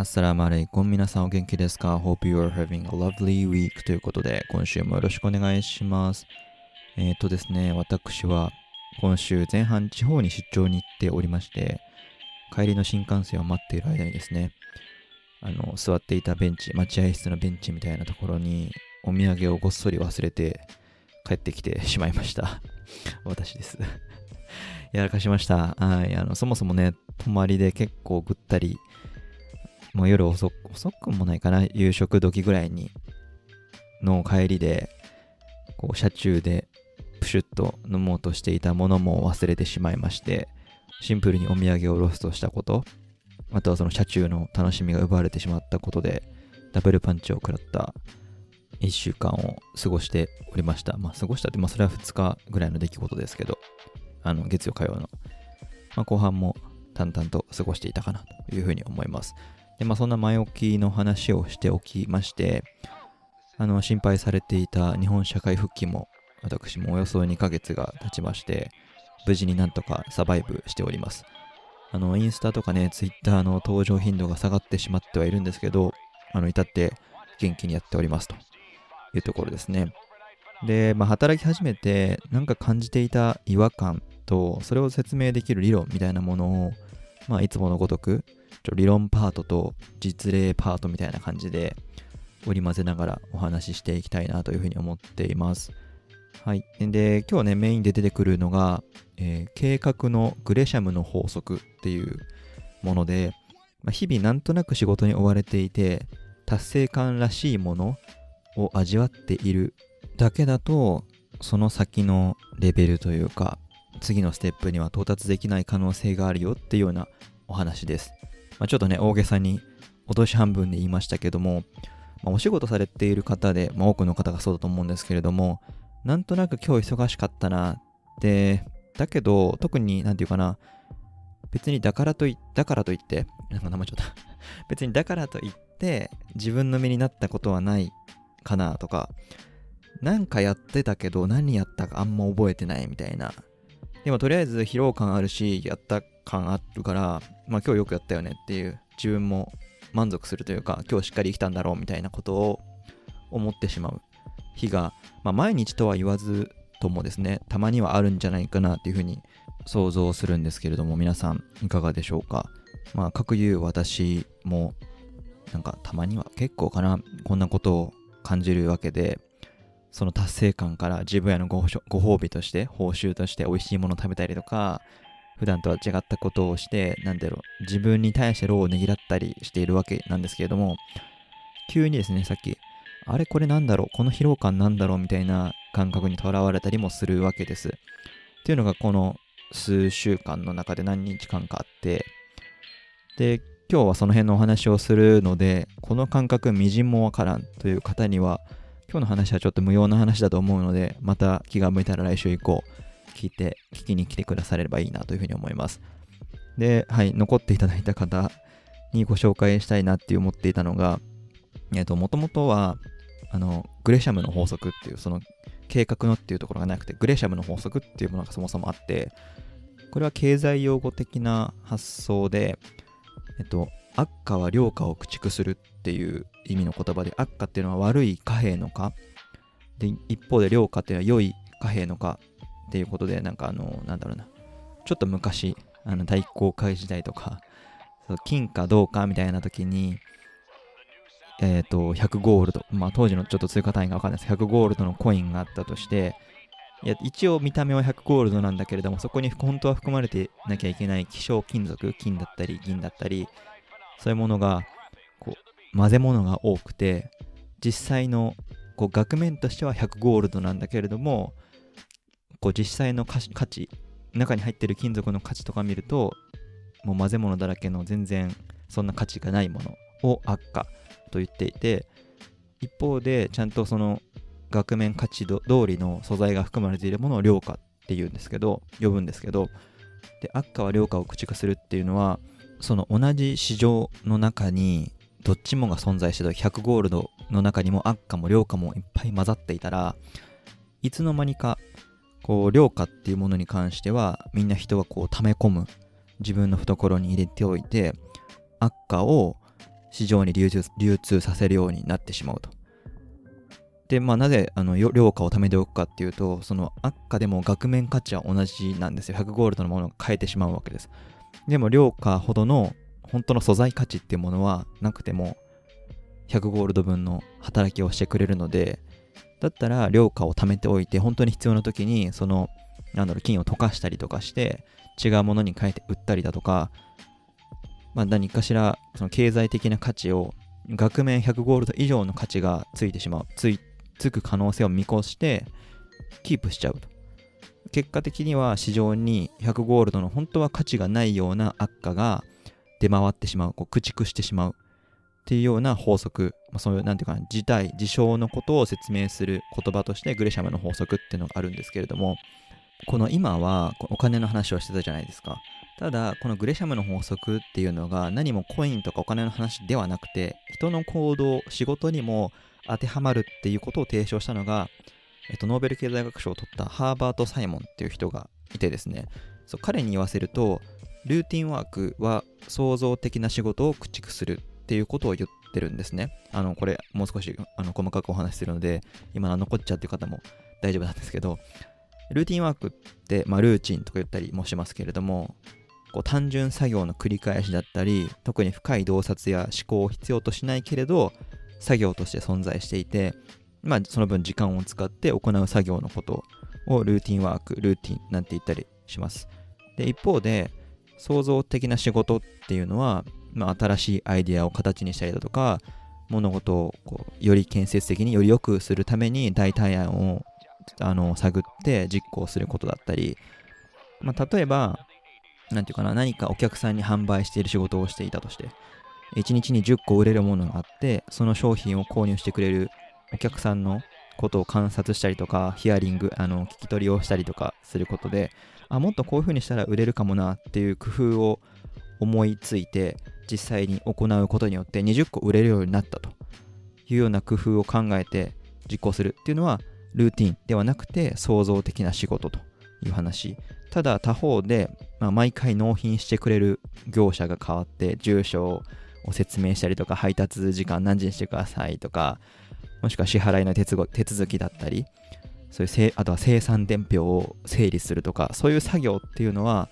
アッサラムアレイコン皆さんお元気ですか ?Hope you are having a lovely week ということで今週もよろしくお願いします。えっ、ー、とですね、私は今週前半地方に出張に行っておりまして帰りの新幹線を待っている間にですねあの座っていたベンチ待合室のベンチみたいなところにお土産をごっそり忘れて帰ってきて しまいました私ですやらかしました。はい。あの、そもそもね、泊まりで結構ぐったりもう夜遅遅くもないかな、夕食時ぐらいに、の帰りで、こう、車中でプシュッと飲もうとしていたものも忘れてしまいまして、シンプルにお土産をロストしたこと、あとはその車中の楽しみが奪われてしまったことで、ダブルパンチを食らった1週間を過ごしておりました。まあ、過ごしたって、まあ、それは2日ぐらいの出来事ですけど、あの、月曜火曜の、まあ、後半も淡々と過ごしていたかなというふうに思います。で、まあ、そんな前置きの話をしておきまして、あの、心配されていた日本社会復帰も、私もおよそ2ヶ月が経ちまして、無事になんとかサバイブしております。あの、インスタとかね、ツイッターの登場頻度が下がってしまってはいるんですけど、あの、至って元気にやっておりますというところですね。で、まあ、働き始めて、なんか感じていた違和感と、それを説明できる理論みたいなものを、まあ、いつものごとく、ちょ理論パートと実例パートみたいな感じで織り交ぜながらお話ししていきたいなというふうに思っています。はい。で、今日ね、メインで出てくるのが、えー、計画のグレシャムの法則っていうもので、まあ、日々なんとなく仕事に追われていて、達成感らしいものを味わっているだけだと、その先のレベルというか、次のステップには到達できない可能性があるよっていうようなお話です。まあ、ちょっとね、大げさに落とし半分で言いましたけども、まあ、お仕事されている方で、まあ、多くの方がそうだと思うんですけれども、なんとなく今日忙しかったなって、だけど、特に、なんていうかな、別にだからとい、だからといって、なんか名前ちゃった。別にだからといって、自分の身になったことはないかなとか、なんかやってたけど、何やったかあんま覚えてないみたいな。でもとりあえず疲労感あるし、やった感あるから、まあ今日よくやったよねっていう自分も満足するというか、今日しっかり生きたんだろうみたいなことを思ってしまう日が、まあ毎日とは言わずともですね、たまにはあるんじゃないかなっていうふうに想像するんですけれども、皆さんいかがでしょうか？まあ、各言う私も、なんかたまには結構かな、こんなことを感じるわけで、その達成感から自分へのご褒美として、報酬として美味しいものを食べたりとか、普段とは違ったことをして、なんだろう、自分に対して労をねぎらったりしているわけなんですけれども、急にですね、さっき、あれこれなんだろう、この疲労感なんだろうみたいな感覚にとらわれたりもするわけです。っていうのがこの数週間の中で何日間かあって、で、今日はその辺のお話をするので、この感覚みじんもわからんという方には、今日の話はちょっと無用な話だと思うので、また気が向いたら来週以降、聞いて、聞きに来てくださればいいなというふうに思います。で、はい、残っていただいた方にご紹介したいなって思っていたのが、えっ、と、もともとは、あの、グレシャムの法則っていう、その計画のっていうところがなくて、グレシャムの法則っていうものがそもそもあって、これは経済用語的な発想で、えっと、悪化は良化を駆逐するっていう意味の言葉で、悪化っていうのは悪い貨幣の化。で、一方で良化っていうのは良い貨幣の化っていうことで、なんかあの、なんだろうな、ちょっと昔、あの大航海時代とか、金かどうかみたいな時に、えっ、ー、と、100ゴールド、まあ当時のちょっと通貨単位がわかんないです。100ゴールドのコインがあったとして、いや一応見た目は100ゴールドなんだけれども、そこに本当は含まれてなきゃいけない希少金属、金だったり銀だったり、そういうものが、こう、混ぜ物が多くて、実際のこう額面としては100ゴールドなんだけれども、こう実際の価値中に入ってる金属の価値とか見るともう混ぜ物だらけの全然そんな価値がないものを悪化と言っていて一方でちゃんとその額面価値通りの素材が含まれているものを量価っていうんですけど呼ぶんですけどで悪化は量価を駆逐するっていうのはその同じ市場の中にどっちもが存在してる100ゴールドの中にも悪化も量価もいっぱい混ざっていたらいつの間にかこう量価っていうものに関してはみんな人はこう溜め込む自分の懐に入れておいて悪化を市場に流通流通させるようになってしまうと。で、まあ、なぜあの量価を貯めておくかっていうと、その悪化でも額面価値は同じなんですよ。100ゴールドのものを変えてしまうわけです。でも、量価ほどの本当の素材価値っていうものはなくても、100ゴールド分の働きをしてくれるので、だったら量価を貯めておいて、本当に必要な時に、その、なんだろう、金を溶かしたりとかして、違うものに変えて売ったりだとか、まあ、何かしらその経済的な価値を額面100ゴールド以上の価値がついてしまうついつく可能性を見越してキープしちゃうと。結果的には市場に100ゴールドの本当は価値がないような悪化が出回ってしまうこう駆逐してしまう。っていうような法則、まあ、そういうなんていうかな事態事象のことを説明する言葉としてグレシャムの法則っていうのがあるんですけれどもこの今はお金の話をしてたじゃないですか。ただこのグレシャムの法則っていうのが何もコインとかお金の話ではなくて人の行動仕事にも当てはまるっていうことを提唱したのが、えっと、ノーベル経済学賞を取ったハーバート・サイモンっていう人がいてですね。そう彼に言わせるとルーティンワークは創造的な仕事を駆逐する。っていうことを言ってるんですね。あのこれもう少しあの細かくお話しするので今残っちゃっていう方も大丈夫なんですけどルーティンワークって、まあ、ルーチンとか言ったりもしますけれどもこう単純作業の繰り返しだったり特に深い洞察や思考を必要としないけれど作業として存在していて、まあ、その分時間を使って行う作業のことをルーティンワークルーティンなんて言ったりします。で一方で創造的な仕事っていうのは、まあ、新しいアイデアを形にしたりだとか物事をこうより建設的により良くするために代替案をあの探って実行することだったり、まあ、例えば何て言うかな、何かお客さんに販売している仕事をしていたとして、1日に10個売れるものがあって、その商品を購入してくれるお客さんのことを観察したりとか、ヒアリング、あの聞き取りをしたりとかすることで、あ、もっとこういう風にしたら売れるかもなっていう工夫を思いついて、実際に行うことによって20個売れるようになったというような工夫を考えて実行するっていうのは、ルーティンではなくて創造的な仕事という話。ただ他方で、まあ、毎回納品してくれる業者が変わって住所を説明したりとか配達時間何時にしてくださいとかもしくは支払いの手続きだったりそういうあとは生産伝票を整理するとかそういう作業っていうのは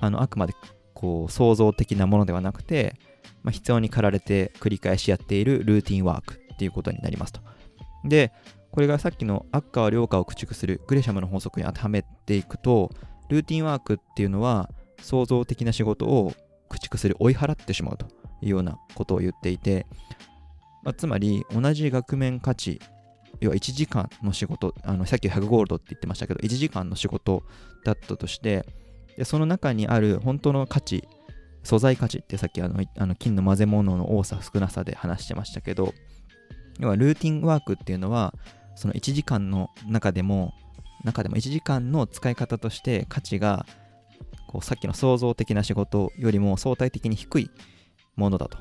あのあくまでこう創造的なものではなくて、まあ、必要に駆られて繰り返しやっているルーティンワークっていうことになりますと。で、これがさっきの悪化は良化を駆逐するグレシャムの法則に当てはめていくと、ルーティンワークっていうのは創造的な仕事を駆逐する追い払ってしまうというようなことを言っていて、まあ、つまり同じ額面価値要は1時間の仕事あのさっき100ゴールドって言ってましたけど1時間の仕事だったとしてでその中にある本当の価値素材価値ってさっきあのあの金の混ぜ物の多さ少なさで話してましたけど要はルーティンワークっていうのはその1時間の中でも中でも1時間の使い方として価値がこうさっきの創造的な仕事よりも相対的に低いものだと。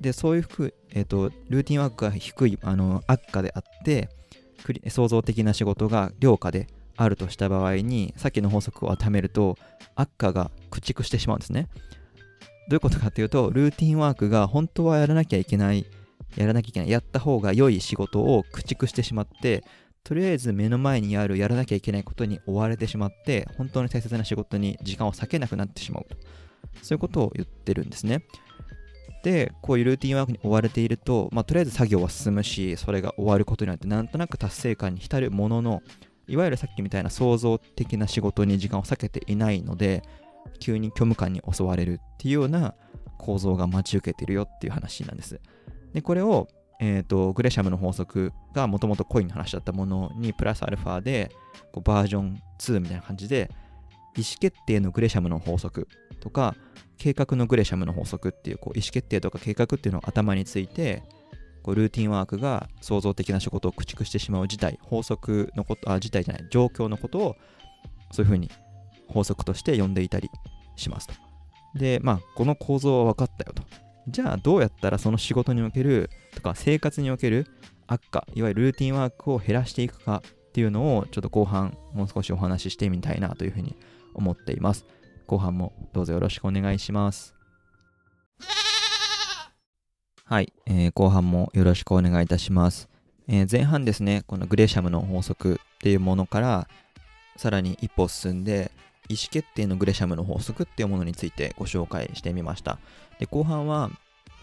で、そういうふう、えーと、ルーティンワークが低いあの悪化であって、創造的な仕事が良価であるとした場合に、さっきの法則を当てはめると、悪化が駆逐してしまうんですね。どういうことかっていうと、ルーティンワークが本当はやらなきゃいけない、やらなきゃいけない、やった方が良い仕事を駆逐してしまって、とりあえず目の前にあるやらなきゃいけないことに追われてしまって本当に大切な仕事に時間を割けなくなってしまうとそういうことを言ってるんですねでこういうルーティンワークに追われていると、まあ、とりあえず作業は進むしそれが終わることによってなんとなく達成感に浸るもののいわゆるさっきみたいな創造的な仕事に時間を割けていないので急に虚無感に襲われるっていうような構造が待ち受けてるよっていう話なんです。でこれをえーと、グレシャムの法則がもともとコインの話だったものにプラスアルファでこうバージョン2みたいな感じで意思決定のグレシャムの法則とか計画のグレシャムの法則っていうこう意思決定とか計画っていうのを頭についてこうルーティンワークが創造的な仕事を駆逐してしまう事態法則のことあ事態じゃない状況のことをそういうふうに法則として呼んでいたりしますとでまあこの構造は分かったよとじゃあどうやったらその仕事におけるとか生活における悪化、いわゆるルーティンワークを減らしていくかっていうのをちょっと後半もう少しお話ししてみたいなというふうに思っています。後半もどうぞよろしくお願いします。はい、えー、後半もよろしくお願いいたします。えー、前半ですね、このグレーシャムの法則っていうものから、さらに一歩進んで、意思決定のグレシャムの法則っていうものについてご紹介してみました。で、後半は、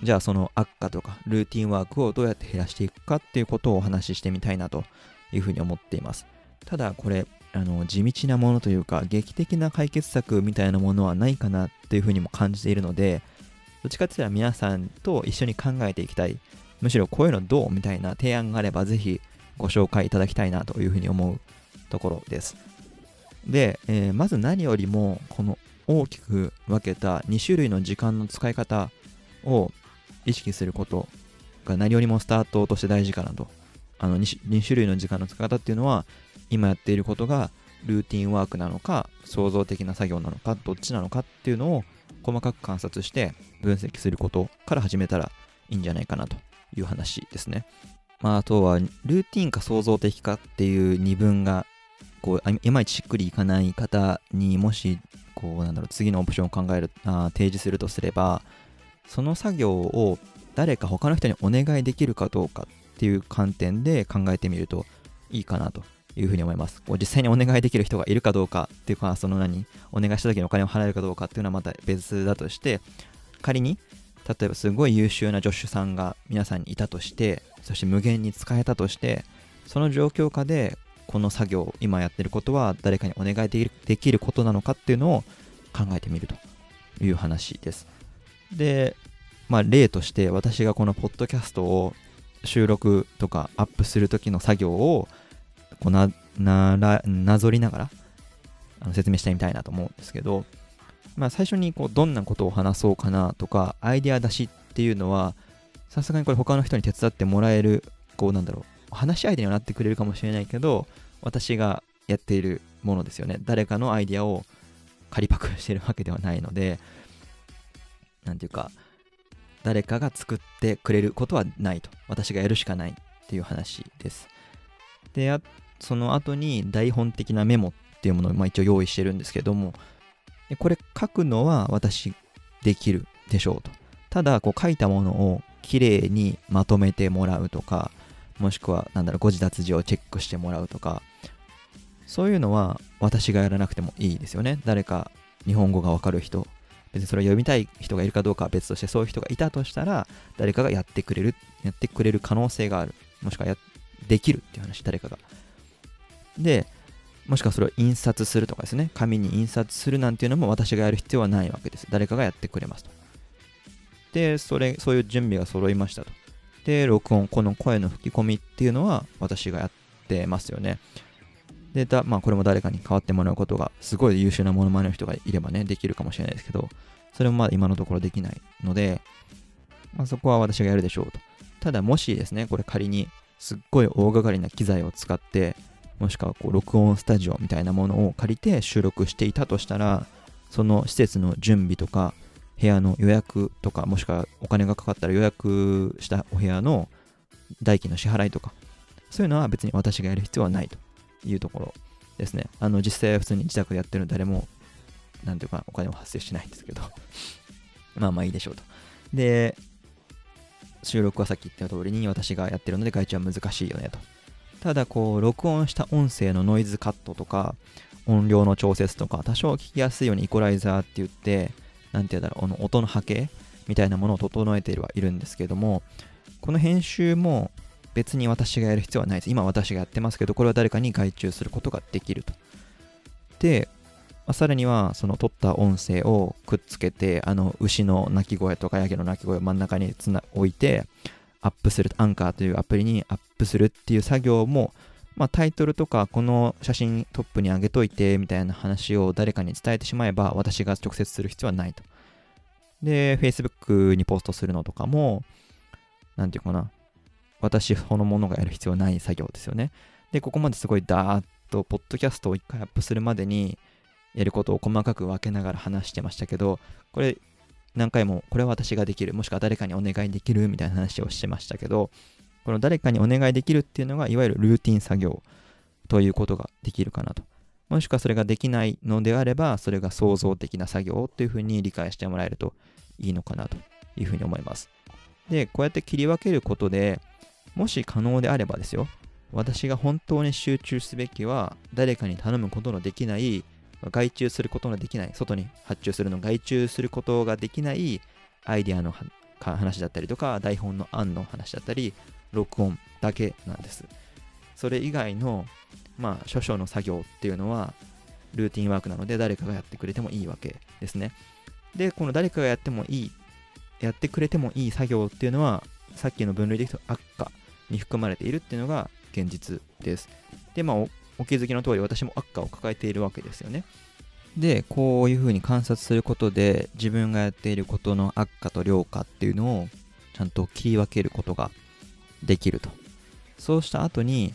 じゃあその悪化とかルーティンワークをどうやって減らしていくかっていうことをお話ししてみたいなというふうに思っています。ただこれ、あの地道なものというか劇的な解決策みたいなものはないかなっていうふうにも感じているのでどっちかって言ったら皆さんと一緒に考えていきたい。むしろこういうのどうみたいな提案があればぜひご紹介いただきたいなというふうに思うところです。で、えー、まず何よりもこの大きく分けた2種類の時間の使い方を意識することが何よりもスタートとして大事かなと。あの 2, 2種類の時間の使い方っていうのは今やっていることがルーティンワークなのか創造的な作業なのかどっちなのかっていうのを細かく観察して分析することから始めたらいいんじゃないかなという話ですね。まあ、あとはルーティンか創造的かっていう二分がこういまいちしっくりいかない方にもしこうなんだろう次のオプションを考えるあ提示するとすればその作業を誰か他の人にお願いできるかどうかっていう観点で考えてみるといいかなというふうに思います。こう実際にお願いできる人がいるかどうかっていうか、その何、お願いした時にお金を払えるかどうかっていうのはまた別だとして、仮に、例えばすごい優秀な助手さんが皆さんにいたとして、そして無限に使えたとして、その状況下で、この作業、今やってることは誰かにお願いできることなのかっていうのを考えてみるという話です。で、まあ例として私がこのポッドキャストを収録とかアップする時の作業をこうなならなぞりながらあの説明してみたいなと思うんですけど、まあ、最初にこうどんなことを話そうかなとかアイデア出しっていうのはさすがにこれ他の人に手伝ってもらえるこうなんだろう話し相手にはなってくれるかもしれないけど私がやっているものですよね。誰かのアイデアを借りパクしてるわけではないのでなんていうか誰かが作ってくれることはないと。私がやるしかないっていう話です。であその後に台本的なメモっていうものをまあ一応用意してるんですけども、これ書くのは私できるでしょうと。ただ、こう書いたものをきれいにまとめてもらうとか、もしくは、なんだろう、誤字脱字をチェックしてもらうとか、そういうのは私がやらなくてもいいですよね。誰か日本語がわかる人、別にそれを読みたい人がいるかどうかは別として、そういう人がいたとしたら、誰かがやってくれる、やってくれる可能性がある。もしくはやできるっていう話、誰かが。で、もしくはそれを印刷するとかですね、紙に印刷するなんていうのも私がやる必要はないわけです。誰かがやってくれますと。で、それ、そういう準備が揃いましたと。で、録音、この声の吹き込みっていうのは私がやってますよね。で、だまあ、これも誰かに代わってもらうことが、すごい優秀なモノマネの人がいればね、できるかもしれないですけど、それもまだ今のところできないので、まあ、そこは私がやるでしょうと。ただ、もしですね、これ仮に、すっごい大掛かりな機材を使って、もしくはこう録音スタジオみたいなものを借りて収録していたとしたら、その施設の準備とか、部屋の予約とか、もしくはお金がかかったら予約したお部屋の代金の支払いとか、そういうのは別に私がやる必要はないというところですね。あの、実際は普通に自宅でやってるので誰も、なんていうかお金は発生しないんですけど まあまあいいでしょうと。で、収録はさっき言った通りに私がやってるので外注は難しいよねと。ただこう録音した音声のノイズカットとか音量の調節とか多少聞きやすいようにイコライザーって言って何て言うんだろうの音の波形みたいなものを整えてはいるんですけどもこの編集も別に私がやる必要はないです。今私がやってますけどこれは誰かに外注することができると。で、まあ、さらにはその撮った音声をくっつけてあの牛の鳴き声とかヤギの鳴き声を真ん中につな置いてアップする、アンカーというアプリにアップするっていう作業も、まあ、タイトルとかこの写真トップに上げといてみたいな話を誰かに伝えてしまえば私が直接する必要はないと。で、Facebook にポストするのとかも、なんていうかな、私そのものがやる必要ない作業ですよね。で、ここまですごいダーッと、ポッドキャストを一回アップするまでに、やることを細かく分けながら話してましたけど、これ何回もこれは私ができる、もしくは誰かにお願いできるみたいな話をしてましたけど、この誰かにお願いできるっていうのが、いわゆるルーティン作業ということができるかなと。もしくはそれができないのであれば、それが創造的な作業というふうに理解してもらえるといいのかなというふうに思います。で、こうやって切り分けることで、もし可能であればですよ、私が本当に集中すべきは、誰かに頼むことのできない、外注することのできない、外に発注するの、外注することができないアイディアの話だったりとか、台本の案の話だったり、録音だけなんです。それ以外の、まあ、諸々の作業っていうのは、ルーティンワークなので、誰かがやってくれてもいいわけですね。で、この誰かがやってもいい、やってくれてもいい作業っていうのは、さっきの分類でいくと悪化に含まれているっていうのが現実です。で、まあ、お気づきの通り、私も悪化を抱えているわけですよね。で、こういうふうに観察することで、自分がやっていることの悪化と良化っていうのをちゃんと切り分けることができると。そうした後に、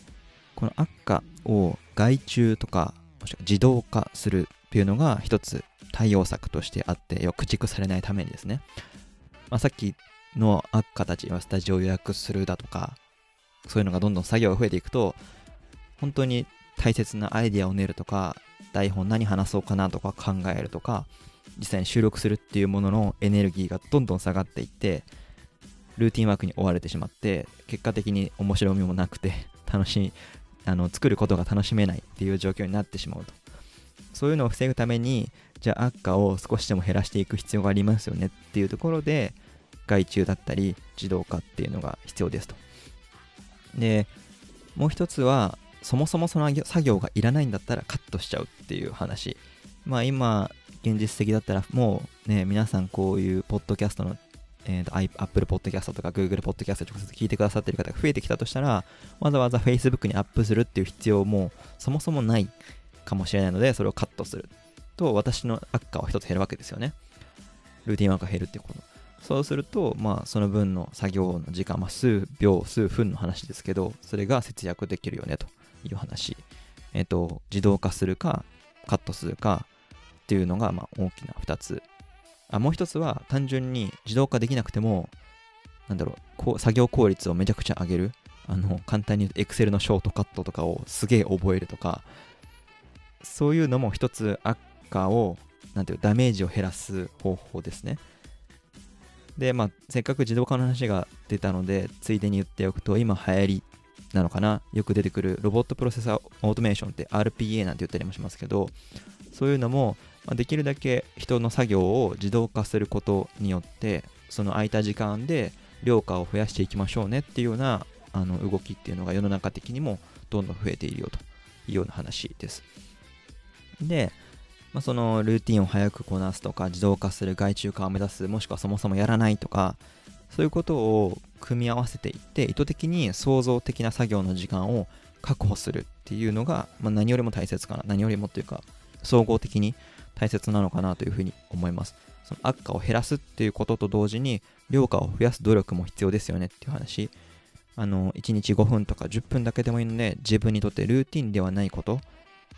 この悪化を外注とか、もしくは自動化するっていうのが一つ対応策としてあって要は、駆逐されないためにですね。まあ、さっきの悪化たちはスタジオを予約するだとか、そういうのがどんどん作業が増えていくと、本当に大切なアイデアを練るとか、台本何話そうかなとか考えるとか、実際に収録するっていうもののエネルギーがどんどん下がっていって、ルーティンワークに追われてしまって、結果的に面白みもなくて、楽しい、あの、作ることが楽しめないっていう状況になってしまうと。そういうのを防ぐために、じゃあ悪化を少しでも減らしていく必要がありますよねっていうところで、外注だったり自動化っていうのが必要ですと。で、もう一つは、そもそもその作業がいらないんだったらカットしちゃうっていう話。まあ今、現実的だったらもうね、皆さんこういうポッドキャストの、えーと、Apple Podcast とか Google Podcast 直接聞いてくださってる方が増えてきたとしたら、わざわざ Facebook にアップするっていう必要もそもそもないかもしれないので、それをカットすると私の悪化は一つ減るわけですよね。ルーティンワークが減るってこと。そうすると、まあ、その分の作業の時間、まあ、数秒、数分の話ですけど、それが節約できるよねという話。えっ、と、自動化するか、カットするかっていうのが、まあ、大きな2つ。あもう1つは、単純に自動化できなくても、なんだろう、こう作業効率をめちゃくちゃ上げる。あの、簡単に言うと、Excel のショートカットとかをすげえ覚えるとか、そういうのも1つ悪化を、なんていうダメージを減らす方法ですね。で、まあ、せっかく自動化の話が出たので、ついでに言っておくと、今流行りなのかな？よく出てくるロボットプロセッサーオートメーションって RPA なんて言ったりもしますけど、そういうのも、できるだけ人の作業を自動化することによって、その空いた時間で量価を増やしていきましょうねっていうようなあの動きっていうのが世の中的にもどんどん増えているよというような話です。で、まあ、そのルーティンを早くこなすとか自動化する外注化を目指すもしくはそもそもやらないとかそういうことを組み合わせていって意図的に創造的な作業の時間を確保するっていうのが、まあ、何よりも大切かな何よりもというか総合的に大切なのかなというふうに思いますその悪化を減らすっていうことと同時に量価を増やす努力も必要ですよねっていう話あの1日5分とか10分だけでもいいので自分にとってルーティンではないこと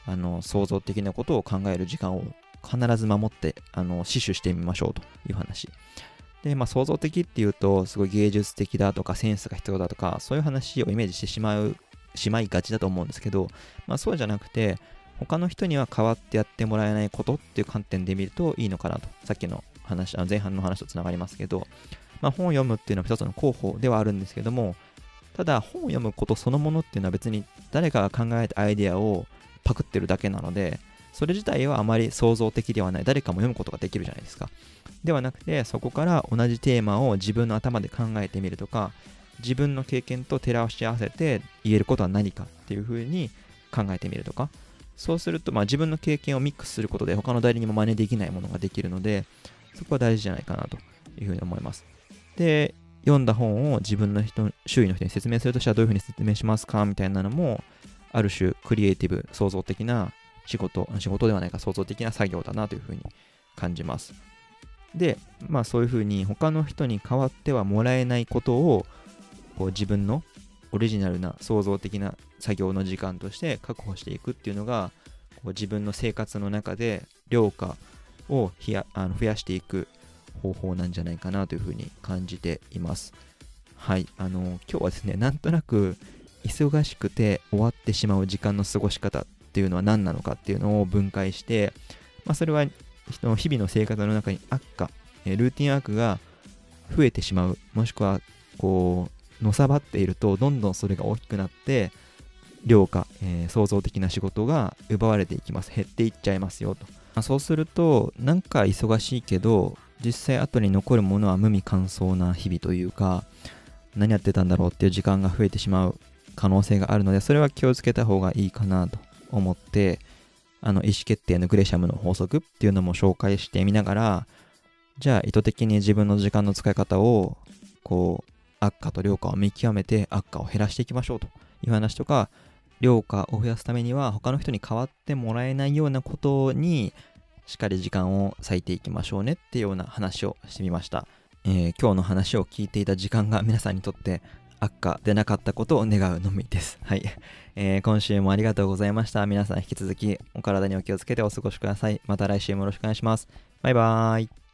あの創造的なことを考える時間を必ず守ってあの死守してみましょうという話。で、まあ、創造的っていうと、すごい芸術的だとか、センスが必要だとか、そういう話をイメージしてしまう、しまいがちだと思うんですけど、まあ、そうじゃなくて、他の人には代わってやってもらえないことっていう観点で見るといいのかなと。さっきの話、あの前半の話とつながりますけど、まあ、本を読むっていうのは一つの候補ではあるんですけども、ただ本を読むことそのものっていうのは別に誰かが考えたアイデアをパクってるだけなので、それ自体はあまり創造的ではない。誰かも読むことができるじゃないですか。ではなくて、そこから同じテーマを自分の頭で考えてみるとか、自分の経験と照らし合わせて言えることは何かっていうふうに考えてみるとか、そうすると、まあ、自分の経験をミックスすることで他の誰にも真似できないものができるので、そこは大事じゃないかなというふうに思います。で、読んだ本を自分の人、周囲の人に説明するとしたらどういうふうに説明しますか？みたいなのも、ある種クリエイティブ、創造的な仕事、仕事ではないか創造的な作業だなというふうに感じます。で、まあそういうふうに他の人に代わってはもらえないことをこう自分のオリジナルな創造的な作業の時間として確保していくっていうのがこう自分の生活の中で量価をあの増やしていく方法なんじゃないかなというふうに感じています。はい、あの今日はですね、なんとなく忙しくて終わってしまう時間の過ごし方っていうのは何なのかっていうのを分解して、まあ、それは人の日々の生活の中に悪化、えルーティンワークが増えてしまう。もしくはこうのさばっているとどんどんそれが大きくなって量化、えー、創造的な仕事が奪われていきます。減っていっちゃいますよと、まあ、そうするとなんか忙しいけど実際後に残るものは無味乾燥な日々というか何やってたんだろうっていう時間が増えてしまう可能性があるのでそれは気をつけた方がいいかなと。思ってあの意思決定のグレシャムの法則っていうのも紹介してみながらじゃあ意図的に自分の時間の使い方をこう悪化と良化を見極めて悪化を減らしていきましょうという話とか良化を増やすためには他の人に代わってもらえないようなことにしっかり時間を割いていきましょうねっていうような話をしてみました、えー、今日の話を聞いていた時間が皆さんにとって悪化でなかったことを願うのみです。はい、えー、今週もありがとうございました。皆さん引き続きお体にお気をつけてお過ごしください。また来週もよろしくお願いします。バイバーイ。